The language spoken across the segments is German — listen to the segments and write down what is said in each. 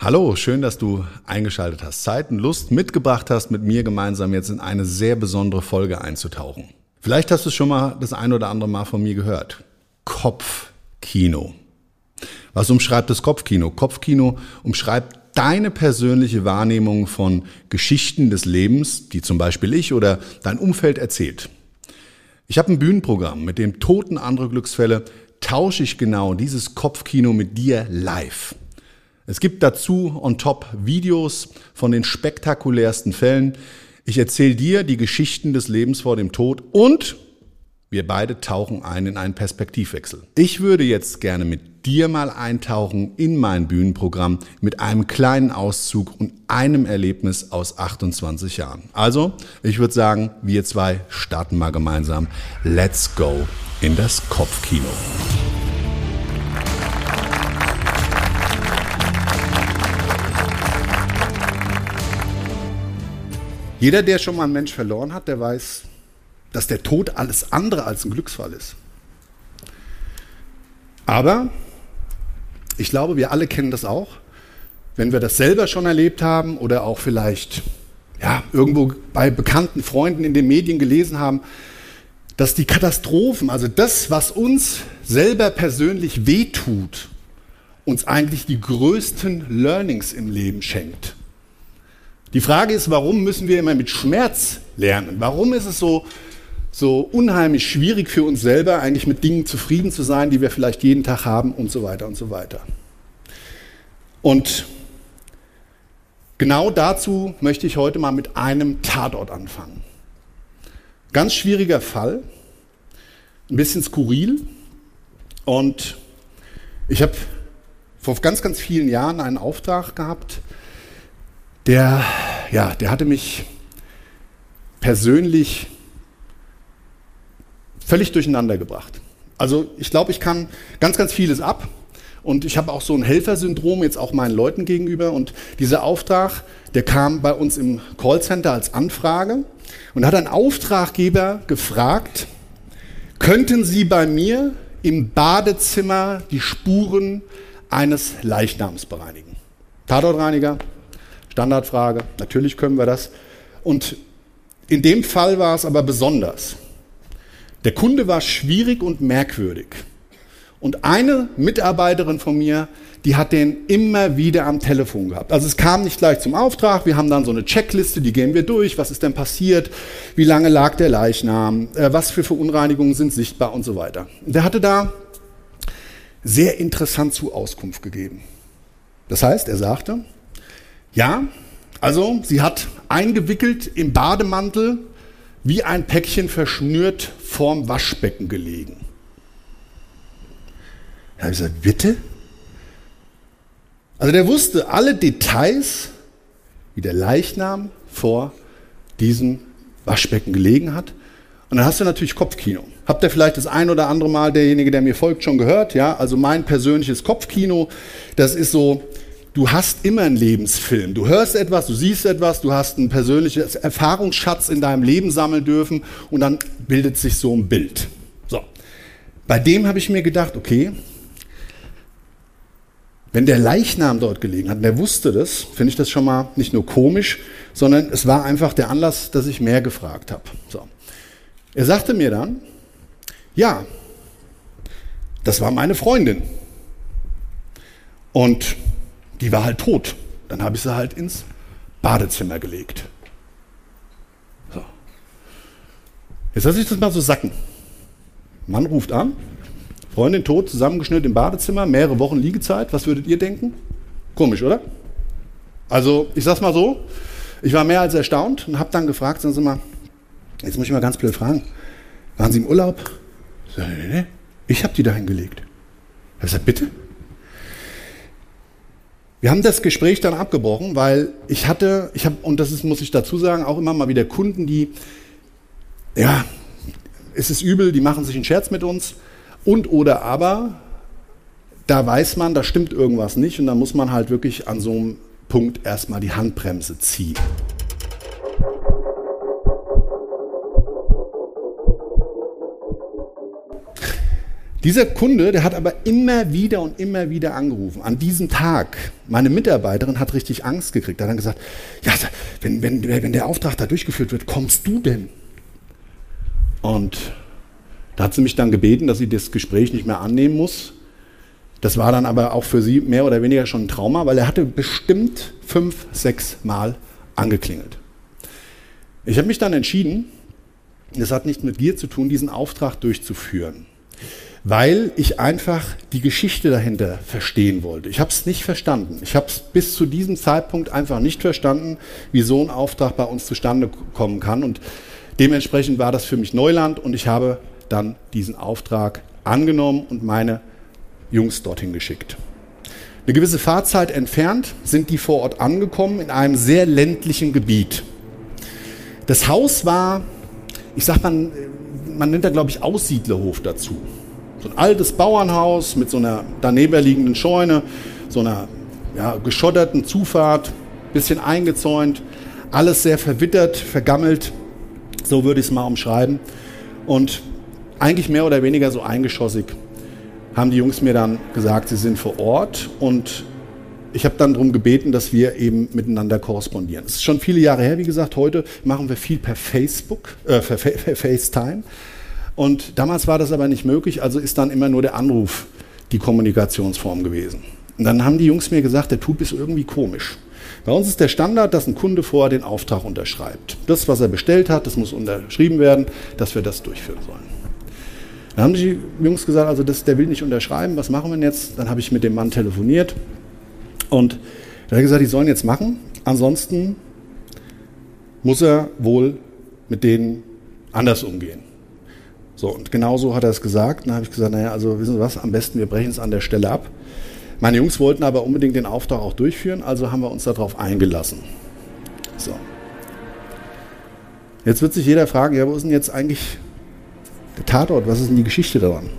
Hallo, schön, dass du eingeschaltet hast, Zeit und Lust mitgebracht hast, mit mir gemeinsam jetzt in eine sehr besondere Folge einzutauchen. Vielleicht hast du es schon mal das ein oder andere Mal von mir gehört. Kopfkino. Was umschreibt das Kopfkino? Kopfkino umschreibt deine persönliche Wahrnehmung von Geschichten des Lebens, die zum Beispiel ich oder dein Umfeld erzählt. Ich habe ein Bühnenprogramm, mit dem Toten andere Glücksfälle tausche ich genau dieses Kopfkino mit dir live. Es gibt dazu on top Videos von den spektakulärsten Fällen. Ich erzähle dir die Geschichten des Lebens vor dem Tod und wir beide tauchen ein in einen Perspektivwechsel. Ich würde jetzt gerne mit dir mal eintauchen in mein Bühnenprogramm mit einem kleinen Auszug und einem Erlebnis aus 28 Jahren. Also, ich würde sagen, wir zwei starten mal gemeinsam. Let's go in das Kopfkino. Jeder, der schon mal einen Mensch verloren hat, der weiß, dass der Tod alles andere als ein Glücksfall ist. Aber ich glaube, wir alle kennen das auch, wenn wir das selber schon erlebt haben oder auch vielleicht ja, irgendwo bei bekannten Freunden in den Medien gelesen haben, dass die Katastrophen, also das, was uns selber persönlich wehtut, uns eigentlich die größten Learnings im Leben schenkt. Die Frage ist, warum müssen wir immer mit Schmerz lernen? Warum ist es so, so unheimlich schwierig für uns selber, eigentlich mit Dingen zufrieden zu sein, die wir vielleicht jeden Tag haben und so weiter und so weiter? Und genau dazu möchte ich heute mal mit einem Tatort anfangen. Ganz schwieriger Fall, ein bisschen skurril. Und ich habe vor ganz, ganz vielen Jahren einen Auftrag gehabt, der, ja, der hatte mich persönlich völlig durcheinander gebracht. Also ich glaube, ich kann ganz, ganz vieles ab. Und ich habe auch so ein Helfersyndrom jetzt auch meinen Leuten gegenüber. Und dieser Auftrag, der kam bei uns im Callcenter als Anfrage. Und hat ein Auftraggeber gefragt, könnten Sie bei mir im Badezimmer die Spuren eines Leichnams bereinigen? Tatortreiniger, Standardfrage, natürlich können wir das. Und in dem Fall war es aber besonders. Der Kunde war schwierig und merkwürdig. Und eine Mitarbeiterin von mir, die hat den immer wieder am Telefon gehabt. Also es kam nicht gleich zum Auftrag, wir haben dann so eine Checkliste, die gehen wir durch, was ist denn passiert, wie lange lag der Leichnam, äh, was für Verunreinigungen sind sichtbar und so weiter. Und der hatte da sehr interessant zu Auskunft gegeben. Das heißt, er sagte, ja, also sie hat eingewickelt im Bademantel wie ein Päckchen verschnürt vorm Waschbecken gelegen. Da habe ich gesagt, bitte? Also der wusste alle Details, wie der Leichnam vor diesem Waschbecken gelegen hat. Und dann hast du natürlich Kopfkino. Habt ihr vielleicht das ein oder andere Mal, derjenige, der mir folgt, schon gehört? Ja, also mein persönliches Kopfkino, das ist so, du hast immer einen Lebensfilm. Du hörst etwas, du siehst etwas, du hast einen persönlichen Erfahrungsschatz in deinem Leben sammeln dürfen und dann bildet sich so ein Bild. So. Bei dem habe ich mir gedacht, okay, wenn der Leichnam dort gelegen hat, und der wusste das, finde ich das schon mal nicht nur komisch, sondern es war einfach der Anlass, dass ich mehr gefragt habe. So. Er sagte mir dann, ja, das war meine Freundin. Und die war halt tot. Dann habe ich sie halt ins Badezimmer gelegt. So. Jetzt lasse ich das mal so sacken. Mann ruft an, Freundin tot, zusammengeschnitten im Badezimmer, mehrere Wochen Liegezeit. Was würdet ihr denken? Komisch, oder? Also, ich sag's mal so, ich war mehr als erstaunt und habe dann gefragt, sagen Sie mal, jetzt muss ich mal ganz blöd fragen, waren Sie im Urlaub? Ich habe die da hingelegt. Er sagt, bitte? Wir haben das Gespräch dann abgebrochen, weil ich hatte, ich habe, und das ist, muss ich dazu sagen, auch immer mal wieder Kunden, die, ja, es ist übel, die machen sich einen Scherz mit uns. Und oder aber, da weiß man, da stimmt irgendwas nicht und da muss man halt wirklich an so einem Punkt erstmal die Handbremse ziehen. Dieser Kunde, der hat aber immer wieder und immer wieder angerufen. An diesem Tag, meine Mitarbeiterin hat richtig Angst gekriegt. Da hat dann gesagt, ja, wenn, wenn, wenn der Auftrag da durchgeführt wird, kommst du denn? Und da hat sie mich dann gebeten, dass sie das Gespräch nicht mehr annehmen muss. Das war dann aber auch für sie mehr oder weniger schon ein Trauma, weil er hatte bestimmt fünf, sechs Mal angeklingelt. Ich habe mich dann entschieden, das hat nichts mit Gier zu tun, diesen Auftrag durchzuführen, weil ich einfach die Geschichte dahinter verstehen wollte. Ich habe es nicht verstanden. Ich habe es bis zu diesem Zeitpunkt einfach nicht verstanden, wie so ein Auftrag bei uns zustande kommen kann. Und dementsprechend war das für mich Neuland und ich habe dann diesen Auftrag angenommen und meine Jungs dorthin geschickt. Eine gewisse Fahrzeit entfernt sind die vor Ort angekommen in einem sehr ländlichen Gebiet. Das Haus war, ich sag mal, man nennt da glaube ich Aussiedlerhof dazu. So ein altes Bauernhaus mit so einer daneben liegenden Scheune, so einer ja, geschotterten Zufahrt, bisschen eingezäunt, alles sehr verwittert, vergammelt, so würde ich es mal umschreiben. Und eigentlich mehr oder weniger so eingeschossig, haben die Jungs mir dann gesagt, sie sind vor Ort und ich habe dann darum gebeten, dass wir eben miteinander korrespondieren. Es ist schon viele Jahre her, wie gesagt, heute machen wir viel per Facebook, äh, per, per FaceTime. Und damals war das aber nicht möglich, also ist dann immer nur der Anruf die Kommunikationsform gewesen. Und dann haben die Jungs mir gesagt, der Typ ist irgendwie komisch. Bei uns ist der Standard, dass ein Kunde vorher den Auftrag unterschreibt. Das, was er bestellt hat, das muss unterschrieben werden, dass wir das durchführen sollen. Dann haben die Jungs gesagt, also das, der will nicht unterschreiben, was machen wir denn jetzt? Dann habe ich mit dem Mann telefoniert und er hat gesagt, die sollen jetzt machen, ansonsten muss er wohl mit denen anders umgehen. So, und genau so hat er es gesagt. Dann habe ich gesagt, naja, also wissen Sie was, am besten wir brechen es an der Stelle ab. Meine Jungs wollten aber unbedingt den Auftrag auch durchführen, also haben wir uns darauf eingelassen. So. Jetzt wird sich jeder fragen, ja, wo ist denn jetzt eigentlich der Tatort, was ist denn die Geschichte daran?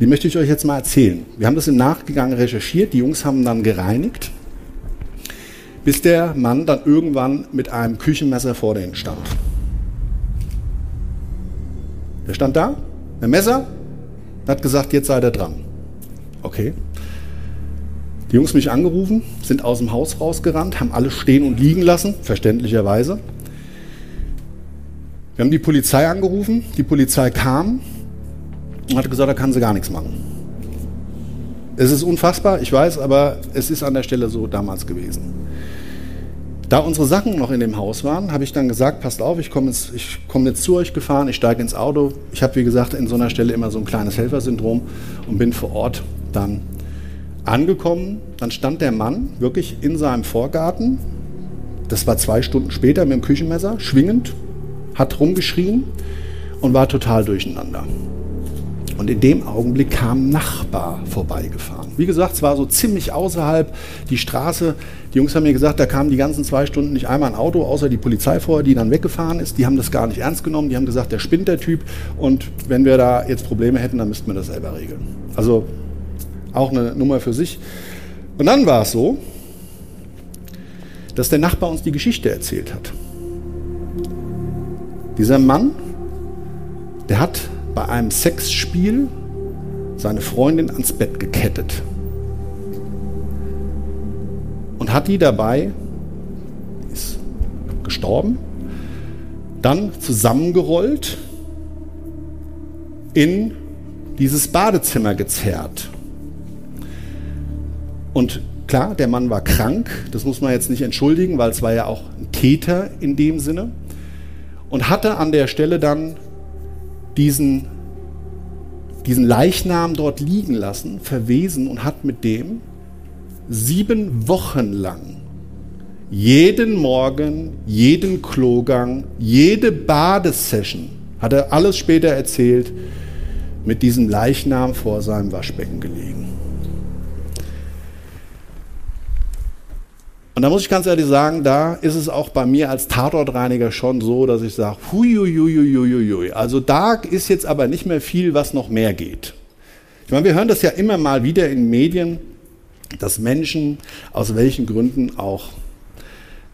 Die möchte ich euch jetzt mal erzählen. Wir haben das im Nachgang recherchiert, die Jungs haben dann gereinigt, bis der Mann dann irgendwann mit einem Küchenmesser vor denen stand. Der stand da, ein Messer, hat gesagt, jetzt seid ihr dran. Okay. Die Jungs mich angerufen, sind aus dem Haus rausgerannt, haben alles stehen und liegen lassen, verständlicherweise. Wir haben die Polizei angerufen, die Polizei kam und hat gesagt, da kann sie gar nichts machen. Es ist unfassbar, ich weiß, aber es ist an der Stelle so damals gewesen. Da unsere Sachen noch in dem Haus waren, habe ich dann gesagt, passt auf, ich komme jetzt, komm jetzt zu euch gefahren, ich steige ins Auto. Ich habe, wie gesagt, in so einer Stelle immer so ein kleines Helfersyndrom und bin vor Ort dann angekommen. Dann stand der Mann wirklich in seinem Vorgarten. Das war zwei Stunden später mit dem Küchenmesser, schwingend, hat rumgeschrien und war total durcheinander. Und in dem Augenblick kam ein Nachbar vorbeigefahren. Wie gesagt, es war so ziemlich außerhalb die Straße. Die Jungs haben mir gesagt, da kam die ganzen zwei Stunden nicht einmal ein Auto, außer die Polizei vorher, die dann weggefahren ist. Die haben das gar nicht ernst genommen. Die haben gesagt, der spinnt der Typ. Und wenn wir da jetzt Probleme hätten, dann müssten wir das selber regeln. Also auch eine Nummer für sich. Und dann war es so, dass der Nachbar uns die Geschichte erzählt hat. Dieser Mann, der hat bei einem Sexspiel seine Freundin ans Bett gekettet. und hat die dabei, ist gestorben, dann zusammengerollt in dieses Badezimmer gezerrt. Und klar, der Mann war krank, das muss man jetzt nicht entschuldigen, weil es war ja auch ein Täter in dem Sinne. Und hatte an der Stelle dann diesen, diesen Leichnam dort liegen lassen, verwesen und hat mit dem sieben Wochen lang jeden Morgen, jeden Klogang, jede Badesession, hat er alles später erzählt, mit diesem Leichnam vor seinem Waschbecken gelegen. Und da muss ich ganz ehrlich sagen, da ist es auch bei mir als Tatortreiniger schon so, dass ich sage, huiuiuiuiui. Also da ist jetzt aber nicht mehr viel, was noch mehr geht. Ich meine, wir hören das ja immer mal wieder in Medien, dass Menschen aus welchen Gründen auch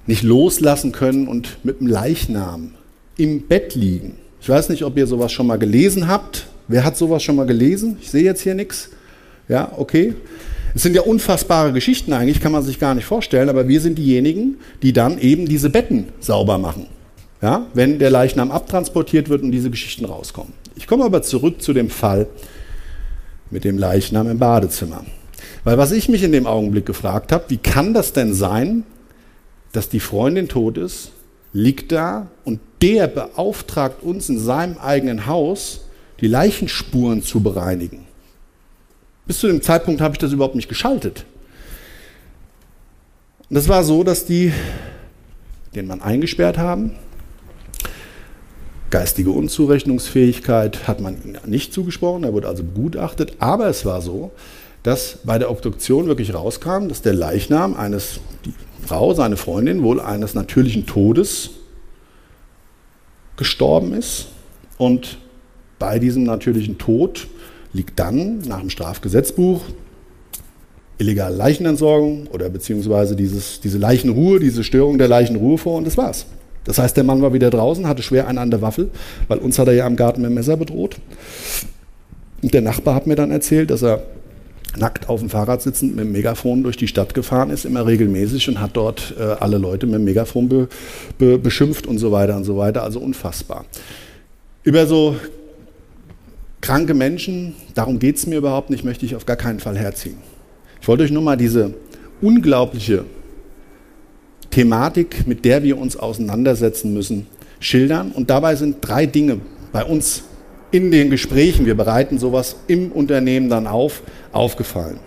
nicht loslassen können und mit dem Leichnam im Bett liegen. Ich weiß nicht, ob ihr sowas schon mal gelesen habt. Wer hat sowas schon mal gelesen? Ich sehe jetzt hier nichts. Ja, okay. Es sind ja unfassbare Geschichten eigentlich, kann man sich gar nicht vorstellen, aber wir sind diejenigen, die dann eben diese Betten sauber machen. Ja, wenn der Leichnam abtransportiert wird und diese Geschichten rauskommen. Ich komme aber zurück zu dem Fall mit dem Leichnam im Badezimmer. Weil was ich mich in dem Augenblick gefragt habe, wie kann das denn sein, dass die Freundin tot ist, liegt da und der beauftragt uns in seinem eigenen Haus, die Leichenspuren zu bereinigen. Bis zu dem Zeitpunkt habe ich das überhaupt nicht geschaltet. Und das war so, dass die den Mann eingesperrt haben. Geistige Unzurechnungsfähigkeit hat man ihm nicht zugesprochen, er wurde also begutachtet. Aber es war so, dass bei der Obduktion wirklich rauskam, dass der Leichnam eines, die Frau, seine Freundin, wohl eines natürlichen Todes gestorben ist. Und bei diesem natürlichen Tod liegt dann nach dem Strafgesetzbuch illegale Leichenentsorgung oder beziehungsweise dieses, diese Leichenruhe, diese Störung der Leichenruhe vor und das war's. Das heißt, der Mann war wieder draußen, hatte schwer einen an der Waffel, weil uns hat er ja am Garten mit dem Messer bedroht. Und der Nachbar hat mir dann erzählt, dass er nackt auf dem Fahrrad sitzend mit dem Megafon durch die Stadt gefahren ist, immer regelmäßig und hat dort äh, alle Leute mit dem Megafon be, be, beschimpft und so weiter und so weiter. Also unfassbar. Über so kranke Menschen, darum geht es mir überhaupt nicht, möchte ich auf gar keinen Fall herziehen. Ich wollte euch nur mal diese unglaubliche Thematik, mit der wir uns auseinandersetzen müssen, schildern. Und dabei sind drei Dinge bei uns in den Gesprächen, wir bereiten sowas im Unternehmen dann auf, aufgefallen.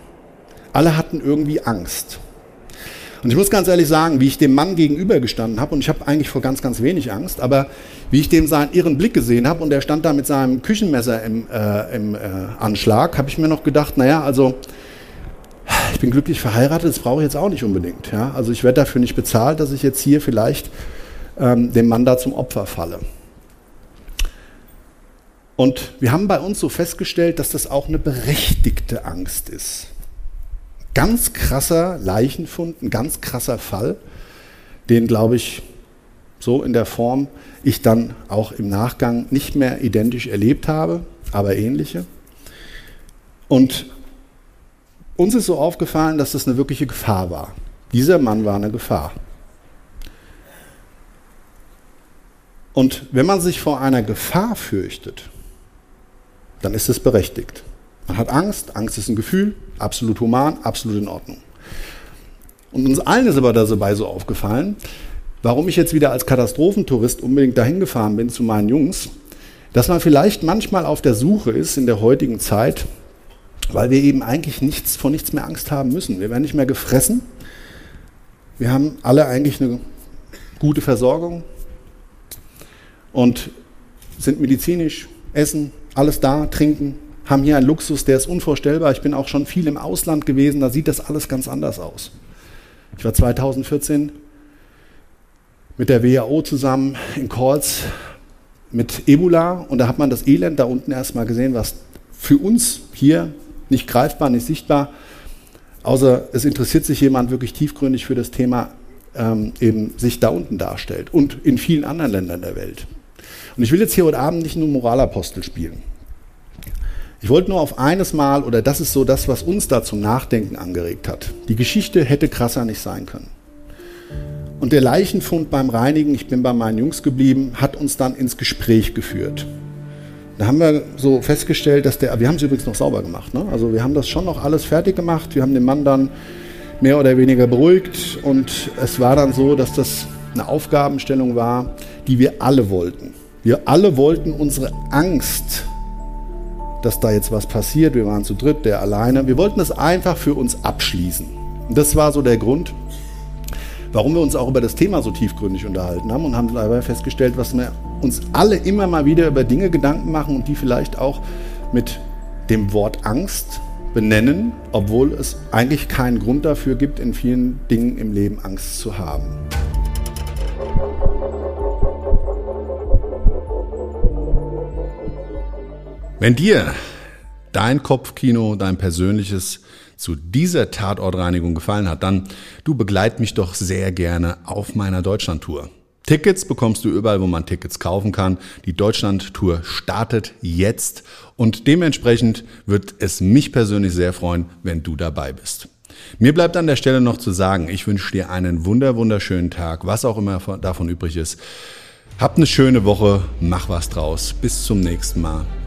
Alle hatten irgendwie Angst. Und ich muss ganz ehrlich sagen, wie ich dem Mann gegenübergestanden habe, und ich habe eigentlich vor ganz, ganz wenig Angst, aber wie ich dem seinen irren Blick gesehen habe und er stand da mit seinem Küchenmesser im, äh, im äh, Anschlag, habe ich mir noch gedacht, naja, also ich bin glücklich verheiratet, das brauche ich jetzt auch nicht unbedingt. Ja? Also ich werde dafür nicht bezahlt, dass ich jetzt hier vielleicht ähm, dem Mann da zum Opfer falle. Und wir haben bei uns so festgestellt, dass das auch eine berechtigte Angst ist. Ganz krasser Leichenfund, ein ganz krasser Fall, den, glaube ich, so in der Form ich dann auch im Nachgang nicht mehr identisch erlebt habe, aber ähnliche. Und uns ist so aufgefallen, dass das eine wirkliche Gefahr war. Dieser Mann war eine Gefahr. Und wenn man sich vor einer Gefahr fürchtet, dann ist es berechtigt. Man hat Angst, Angst ist ein Gefühl, absolut human, absolut in Ordnung. Und uns allen ist aber dabei so aufgefallen, warum ich jetzt wieder als Katastrophentourist unbedingt dahin gefahren bin zu meinen Jungs, dass man vielleicht manchmal auf der Suche ist in der heutigen Zeit, weil wir eben eigentlich nichts, vor nichts mehr Angst haben müssen. Wir werden nicht mehr gefressen. Wir haben alle eigentlich eine gute Versorgung und sind medizinisch, essen, alles da, trinken, haben hier einen Luxus, der ist unvorstellbar. Ich bin auch schon viel im Ausland gewesen, da sieht das alles ganz anders aus. Ich war 2014 mit der WHO zusammen in Calls mit Ebola und da hat man das Elend da unten erstmal gesehen, was für uns hier nicht greifbar, nicht sichtbar, außer es interessiert sich jemand wirklich tiefgründig für das Thema, ähm, eben sich da unten darstellt und in vielen anderen Ländern der Welt. Und ich will jetzt hier heute Abend nicht nur Moralapostel spielen. Ich wollte nur auf eines Mal, oder das ist so das, was uns da zum Nachdenken angeregt hat. Die Geschichte hätte krasser nicht sein können. Und der Leichenfund beim Reinigen, ich bin bei meinen Jungs geblieben, hat uns dann ins Gespräch geführt. Da haben wir so festgestellt, dass der, wir haben es übrigens noch sauber gemacht, ne? also wir haben das schon noch alles fertig gemacht, wir haben den Mann dann mehr oder weniger beruhigt und es war dann so, dass das eine Aufgabenstellung war, die wir alle wollten. Wir alle wollten unsere Angst, dass da jetzt was passiert, wir waren zu dritt, der alleine, wir wollten es einfach für uns abschließen. Das war so der Grund, warum wir uns auch über das Thema so tiefgründig unterhalten haben und haben dabei festgestellt, was wir uns alle immer mal wieder über Dinge Gedanken machen und die vielleicht auch mit dem Wort Angst benennen, obwohl es eigentlich keinen Grund dafür gibt, in vielen Dingen im Leben Angst zu haben. Wenn dir dein Kopfkino, dein persönliches zu dieser Tatortreinigung gefallen hat, dann du begleit mich doch sehr gerne auf meiner Deutschlandtour. Tickets bekommst du überall, wo man Tickets kaufen kann. Die Deutschlandtour startet jetzt und dementsprechend wird es mich persönlich sehr freuen, wenn du dabei bist. Mir bleibt an der Stelle noch zu sagen, ich wünsche dir einen wunder wunderschönen Tag, was auch immer davon übrig ist. Habt eine schöne Woche, mach was draus. Bis zum nächsten Mal.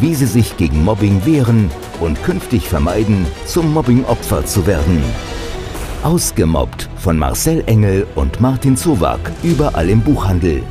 wie Sie sich gegen Mobbing wehren und künftig vermeiden, zum Mobbingopfer zu werden. Ausgemobbt von Marcel Engel und Martin Zowak, überall im Buchhandel.